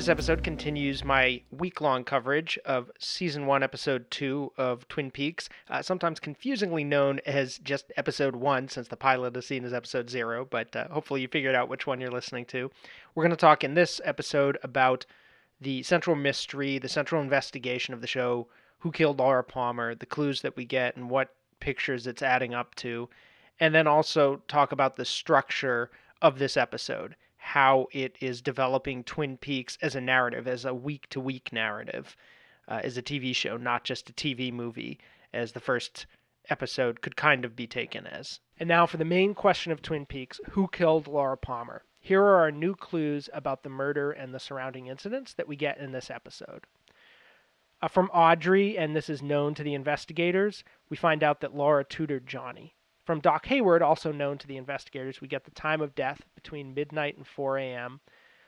This episode continues my week long coverage of season one, episode two of Twin Peaks, uh, sometimes confusingly known as just episode one, since the pilot is seen as episode zero, but uh, hopefully you figured out which one you're listening to. We're going to talk in this episode about the central mystery, the central investigation of the show who killed Laura Palmer, the clues that we get, and what pictures it's adding up to, and then also talk about the structure of this episode, how it is developing Twin Peaks as a narrative, as a week to week narrative, uh, as a TV show, not just a TV movie, as the first episode could kind of be taken as. And now for the main question of Twin Peaks who killed Laura Palmer? Here are our new clues about the murder and the surrounding incidents that we get in this episode. Uh, from Audrey, and this is known to the investigators, we find out that Laura tutored Johnny. From Doc Hayward, also known to the investigators, we get the time of death between midnight and 4 a.m.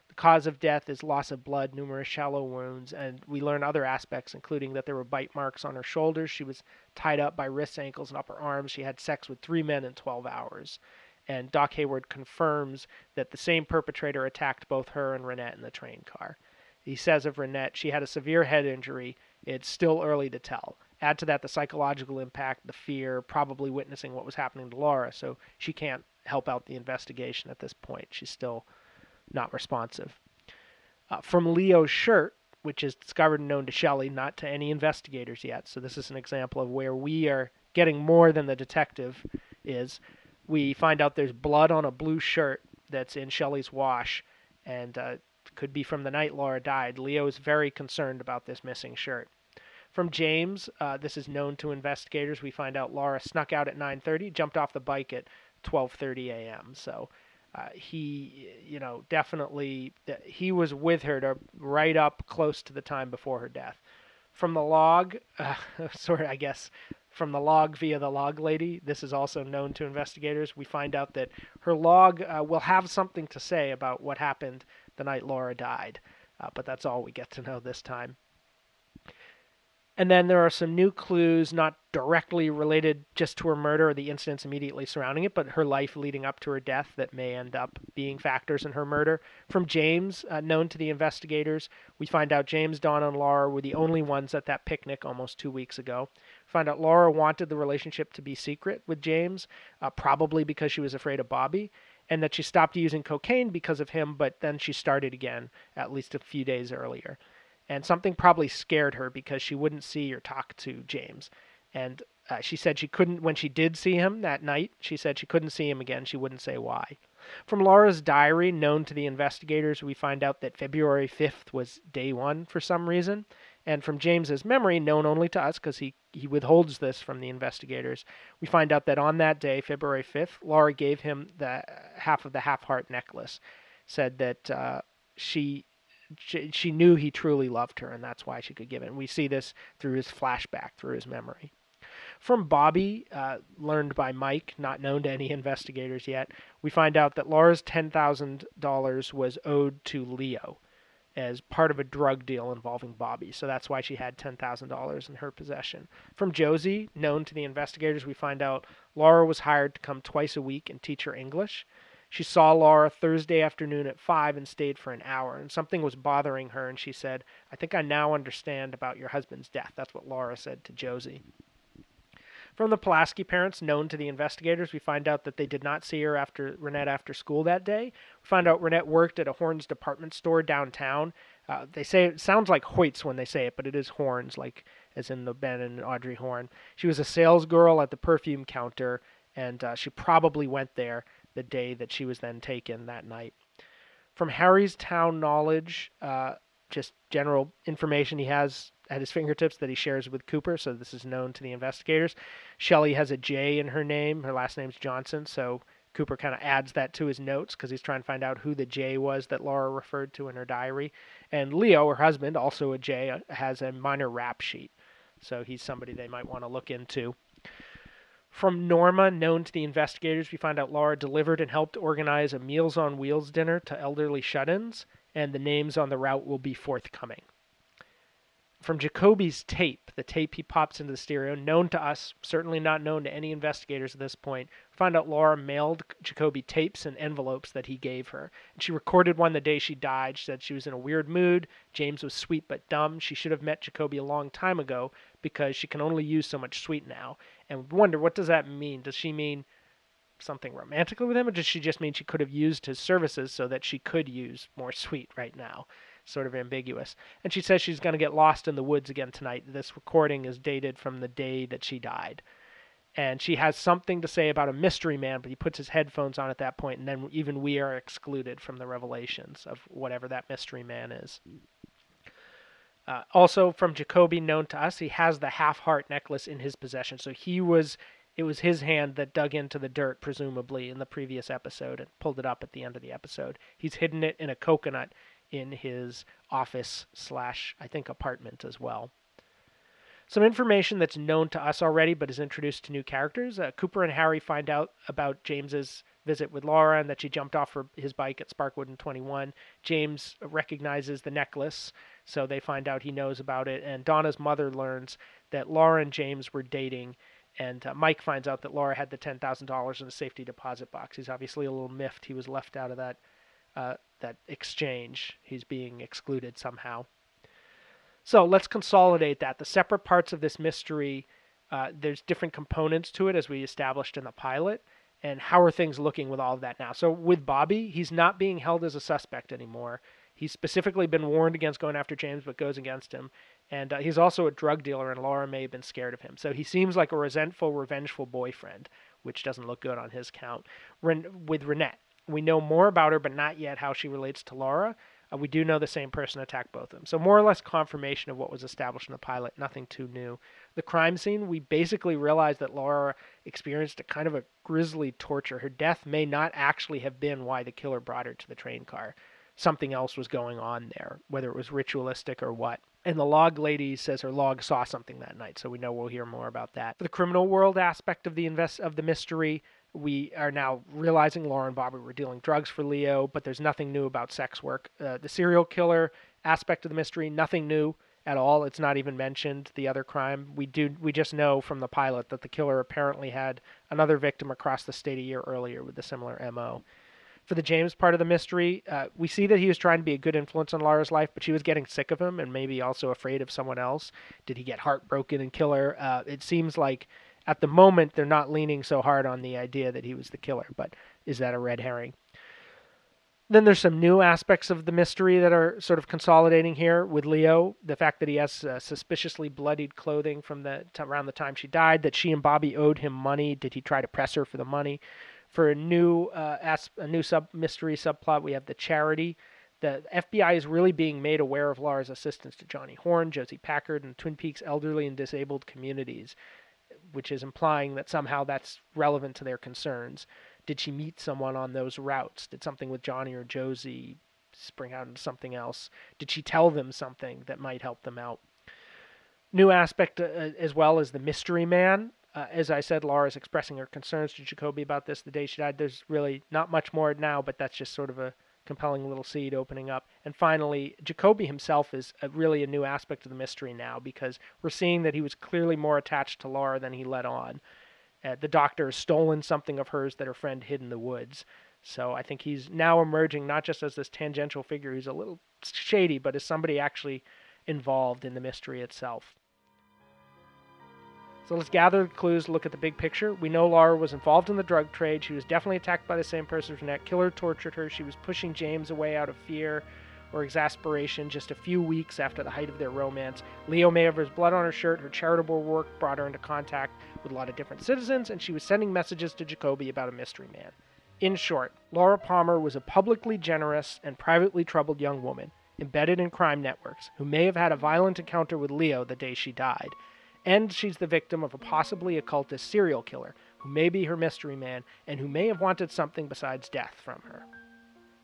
The cause of death is loss of blood, numerous shallow wounds, and we learn other aspects, including that there were bite marks on her shoulders. She was tied up by wrists, ankles, and upper arms. She had sex with three men in 12 hours. And Doc Hayward confirms that the same perpetrator attacked both her and Ronette in the train car. He says of Ronette, she had a severe head injury. It's still early to tell. Add to that the psychological impact, the fear, probably witnessing what was happening to Laura, so she can't help out the investigation at this point. She's still not responsive. Uh, from Leo's shirt, which is discovered and known to Shelley, not to any investigators yet. So this is an example of where we are getting more than the detective is. We find out there's blood on a blue shirt that's in Shelley's wash, and uh, could be from the night Laura died. Leo is very concerned about this missing shirt. From James, uh, this is known to investigators. We find out Laura snuck out at 9:30, jumped off the bike at 12:30 a.m. So uh, he, you know, definitely he was with her to right up close to the time before her death. From the log, uh, sort of, I guess, from the log via the log lady. This is also known to investigators. We find out that her log uh, will have something to say about what happened the night Laura died, uh, but that's all we get to know this time. And then there are some new clues, not directly related just to her murder or the incidents immediately surrounding it, but her life leading up to her death that may end up being factors in her murder. From James, uh, known to the investigators, we find out James, Dawn, and Laura were the only ones at that picnic almost two weeks ago. Find out Laura wanted the relationship to be secret with James, uh, probably because she was afraid of Bobby, and that she stopped using cocaine because of him, but then she started again at least a few days earlier and something probably scared her because she wouldn't see or talk to James. And uh, she said she couldn't, when she did see him that night, she said she couldn't see him again. She wouldn't say why. From Laura's diary, known to the investigators, we find out that February 5th was day one for some reason. And from James's memory, known only to us because he, he withholds this from the investigators, we find out that on that day, February 5th, Laura gave him the half of the half heart necklace. Said that uh, she she, she knew he truly loved her, and that's why she could give it. And we see this through his flashback, through his memory. From Bobby, uh, learned by Mike, not known to any investigators yet, we find out that Laura's $10,000 was owed to Leo as part of a drug deal involving Bobby. So that's why she had $10,000 in her possession. From Josie, known to the investigators, we find out Laura was hired to come twice a week and teach her English. She saw Laura Thursday afternoon at 5 and stayed for an hour, and something was bothering her, and she said, I think I now understand about your husband's death. That's what Laura said to Josie. From the Pulaski parents, known to the investigators, we find out that they did not see her after Ronette after school that day. We find out Ronette worked at a Horne's department store downtown. Uh, they say it sounds like Hoyts when they say it, but it is Horne's, like as in the Ben and Audrey Horne. She was a sales girl at the perfume counter, and uh, she probably went there the day that she was then taken that night. From Harry's town knowledge, uh, just general information he has at his fingertips that he shares with Cooper, so this is known to the investigators. Shelley has a J in her name. Her last name's Johnson, so Cooper kind of adds that to his notes because he's trying to find out who the J was that Laura referred to in her diary. And Leo, her husband, also a J, uh, has a minor rap sheet. So he's somebody they might want to look into. From Norma, known to the investigators, we find out Laura delivered and helped organize a Meals on Wheels dinner to elderly shut ins, and the names on the route will be forthcoming. from Jacoby's tape, the tape he pops into the stereo, known to us, certainly not known to any investigators at this point, find out Laura mailed Jacoby tapes and envelopes that he gave her. And she recorded one the day she died. She said she was in a weird mood. James was sweet but dumb. She should have met Jacoby a long time ago because she can only use so much sweet now. And wonder, what does that mean? Does she mean something romantically with him, or does she just mean she could have used his services so that she could use more sweet right now? sort of ambiguous. And she says she's going to get lost in the woods again tonight. This recording is dated from the day that she died. And she has something to say about a mystery man, but he puts his headphones on at that point, and then even we are excluded from the revelations of whatever that mystery man is. Uh, also, from Jacoby, known to us, he has the half heart necklace in his possession. So he was, it was his hand that dug into the dirt, presumably, in the previous episode and pulled it up at the end of the episode. He's hidden it in a coconut in his office slash I think apartment as well. Some information that's known to us already, but is introduced to new characters. Uh, Cooper and Harry find out about James's visit with Laura and that she jumped off her, his bike at Sparkwood in 21. James recognizes the necklace, so they find out he knows about it. And Donna's mother learns that Laura and James were dating. And uh, Mike finds out that Laura had the $10,000 in a safety deposit box. He's obviously a little miffed he was left out of that uh, that exchange. He's being excluded somehow. So let's consolidate that. The separate parts of this mystery, uh, there's different components to it as we established in the pilot. And how are things looking with all of that now? So with Bobby, he's not being held as a suspect anymore. He's specifically been warned against going after James, but goes against him. And uh, he's also a drug dealer, and Laura may have been scared of him. So he seems like a resentful, revengeful boyfriend, which doesn't look good on his count. Ren- with Ronette, we know more about her, but not yet how she relates to Laura. Uh, we do know the same person attacked both of them. So, more or less confirmation of what was established in the pilot, nothing too new. The crime scene, we basically realized that Laura experienced a kind of a grisly torture. Her death may not actually have been why the killer brought her to the train car. Something else was going on there, whether it was ritualistic or what. And the log lady says her log saw something that night, so we know we'll hear more about that. For the criminal world aspect of the invest of the mystery, we are now realizing Laura and Bobby were dealing drugs for Leo, but there's nothing new about sex work. Uh, the serial killer aspect of the mystery, nothing new at all. It's not even mentioned. The other crime, we do, we just know from the pilot that the killer apparently had another victim across the state a year earlier with a similar mo. For the James part of the mystery, uh, we see that he was trying to be a good influence on Lara's life, but she was getting sick of him and maybe also afraid of someone else. Did he get heartbroken and kill her? Uh, it seems like at the moment they're not leaning so hard on the idea that he was the killer, but is that a red herring? Then there's some new aspects of the mystery that are sort of consolidating here with Leo. The fact that he has uh, suspiciously bloodied clothing from the t- around the time she died. That she and Bobby owed him money. Did he try to press her for the money? For a new uh, as- a new sub mystery subplot, we have the charity. The FBI is really being made aware of Laura's assistance to Johnny Horne, Josie Packard, and Twin Peaks elderly and disabled communities which is implying that somehow that's relevant to their concerns. Did she meet someone on those routes? Did something with Johnny or Josie spring out into something else? Did she tell them something that might help them out? New aspect uh, as well as the mystery man. Uh, as I said, Laura's expressing her concerns to Jacoby about this the day she died. There's really not much more now, but that's just sort of a compelling little seed opening up. And finally, Jacoby himself is a, really a new aspect of the mystery now because we're seeing that he was clearly more attached to Laura than he let on. Uh, the doctor has stolen something of hers that her friend hid in the woods. So I think he's now emerging not just as this tangential figure who's a little shady, but as somebody actually involved in the mystery itself. So let's gather the clues, look at the big picture. We know Laura was involved in the drug trade. She was definitely attacked by the same person Jeanette. Killer tortured her. She was pushing James away out of fear or exasperation just a few weeks after the height of their romance. Leo may have his blood on her shirt. Her charitable work brought her into contact with a lot of different citizens, and she was sending messages to Jacoby about a mystery man. In short, Laura Palmer was a publicly generous and privately troubled young woman, embedded in crime networks, who may have had a violent encounter with Leo the day she died and she's the victim of a possibly occultist serial killer who may be her mystery man and who may have wanted something besides death from her.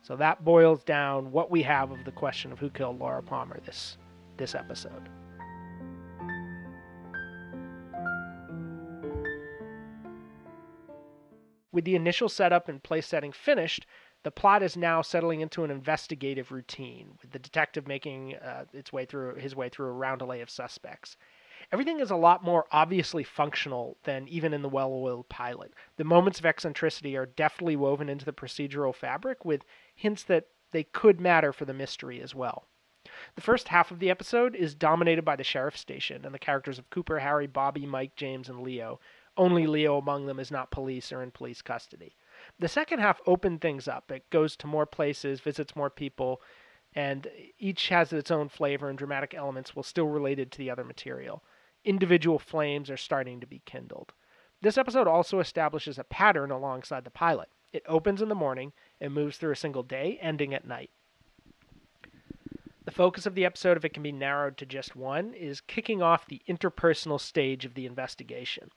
So that boils down what we have of the question of who killed Laura Palmer this this episode. With the initial setup and place setting finished, The plot is now settling into an investigative routine, with the detective making uh, its way through his way through a roundelay of suspects. Everything is a lot more obviously functional than even in the well-oiled pilot. The moments of eccentricity are deftly woven into the procedural fabric, with hints that they could matter for the mystery as well. The first half of the episode is dominated by the sheriff's station and the characters of Cooper, Harry, Bobby, Mike, James, and Leo. Only Leo among them is not police or in police custody. The second half opened things up. It goes to more places, visits more people, and each has its own flavor and dramatic elements while still related to the other material. Individual flames are starting to be kindled. This episode also establishes a pattern alongside the pilot. It opens in the morning and moves through a single day, ending at night. The focus of the episode, if it can be narrowed to just one, is kicking off the interpersonal stage of the investigation.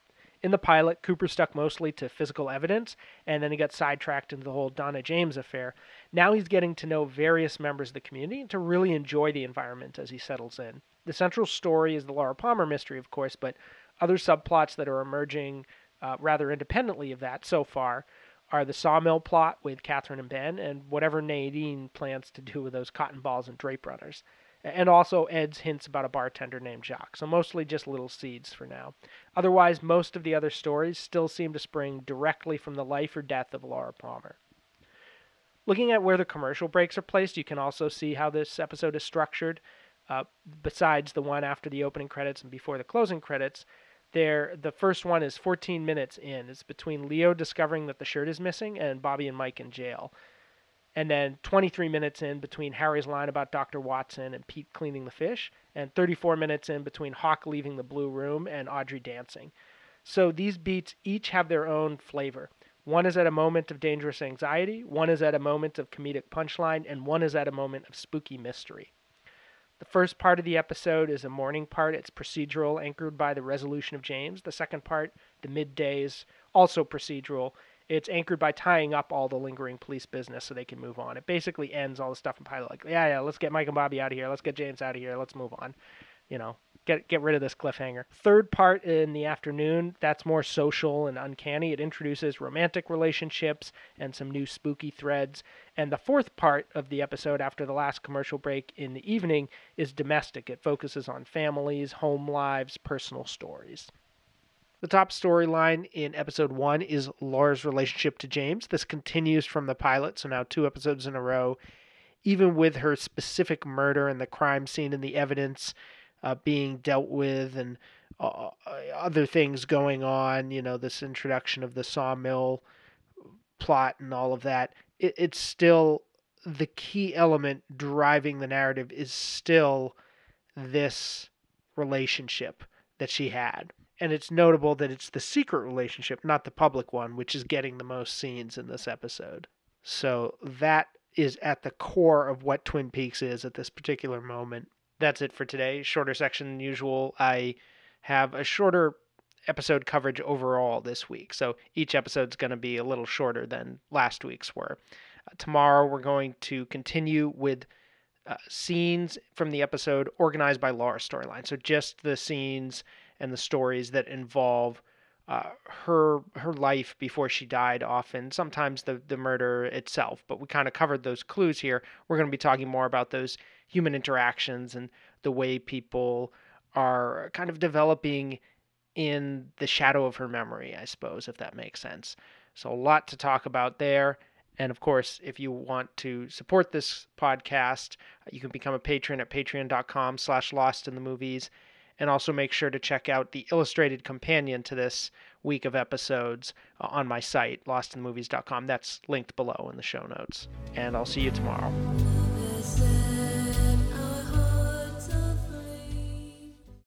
In the pilot, Cooper stuck mostly to physical evidence, and then he got sidetracked into the whole Donna James affair. Now he's getting to know various members of the community and to really enjoy the environment as he settles in. The central story is the Laura Palmer mystery, of course, but other subplots that are emerging uh, rather independently of that so far are the sawmill plot with Catherine and Ben, and whatever Nadine plans to do with those cotton balls and drape runners. And also Ed's hints about a bartender named Jacques. So mostly just little seeds for now. Otherwise, most of the other stories still seem to spring directly from the life or death of Laura Palmer. Looking at where the commercial breaks are placed, you can also see how this episode is structured. Uh, besides the one after the opening credits and before the closing credits, there the first one is 14 minutes in. It's between leo discovering that the shirt is missing and bobby and mike in jail. And then 23 minutes in between harry's line about dr watson and pete cleaning the fish and 34 minutes in between hawk leaving the blue room and audrey dancing. So these beats each have their own flavor. One is at a moment of dangerous anxiety one is at a moment of comedic punchline and one is at a moment of spooky mystery the first part of the episode is a morning part. It's procedural, anchored by the resolution of James. The second part, the midday, is also procedural. It's anchored by tying up all the lingering police business so they can move on. It basically ends all the stuff in pilot. Like, yeah, yeah, let's get Mike and Bobby out of here. Let's get James out of here. Let's move on. You know, get get rid of this cliffhanger. Third part in the afternoon, that's more social and uncanny. It introduces romantic relationships and some new spooky threads. And the fourth part of the episode after the last commercial break in the evening is domestic. It focuses on families, home lives, personal stories. The top storyline in episode one is Laura's relationship to James. This continues from the pilot, so now two episodes in a row. Even with her specific murder and the crime scene and the evidence, uh, being dealt with and uh, uh, other things going on. You know, this introduction of the sawmill plot and all of that. It, it's still the key element driving the narrative is still this relationship that she had. And it's notable that it's the secret relationship, not the public one, which is getting the most scenes in this episode. So that is at the core of what Twin Peaks is at this particular moment that's it for today. Shorter section than usual. I have a shorter episode coverage overall this week. So each episode's going to be a little shorter than last week's were. Uh, tomorrow we're going to continue with uh, scenes from the episode organized by Laura's storyline. So just the scenes and the stories that involve uh, her her life before she died often sometimes the the murder itself but we kind of covered those clues here we're going to be talking more about those human interactions and the way people are kind of developing in the shadow of her memory, I suppose, if that makes sense. So, a lot to talk about there. And of course, if you want to support this podcast, you can become a patron at patreon.com slash lost in the movies. And also make sure to check out the illustrated companion to this week of episodes uh, on my site, lostinthemovies.com. That's linked below in the show notes. And I'll see you tomorrow.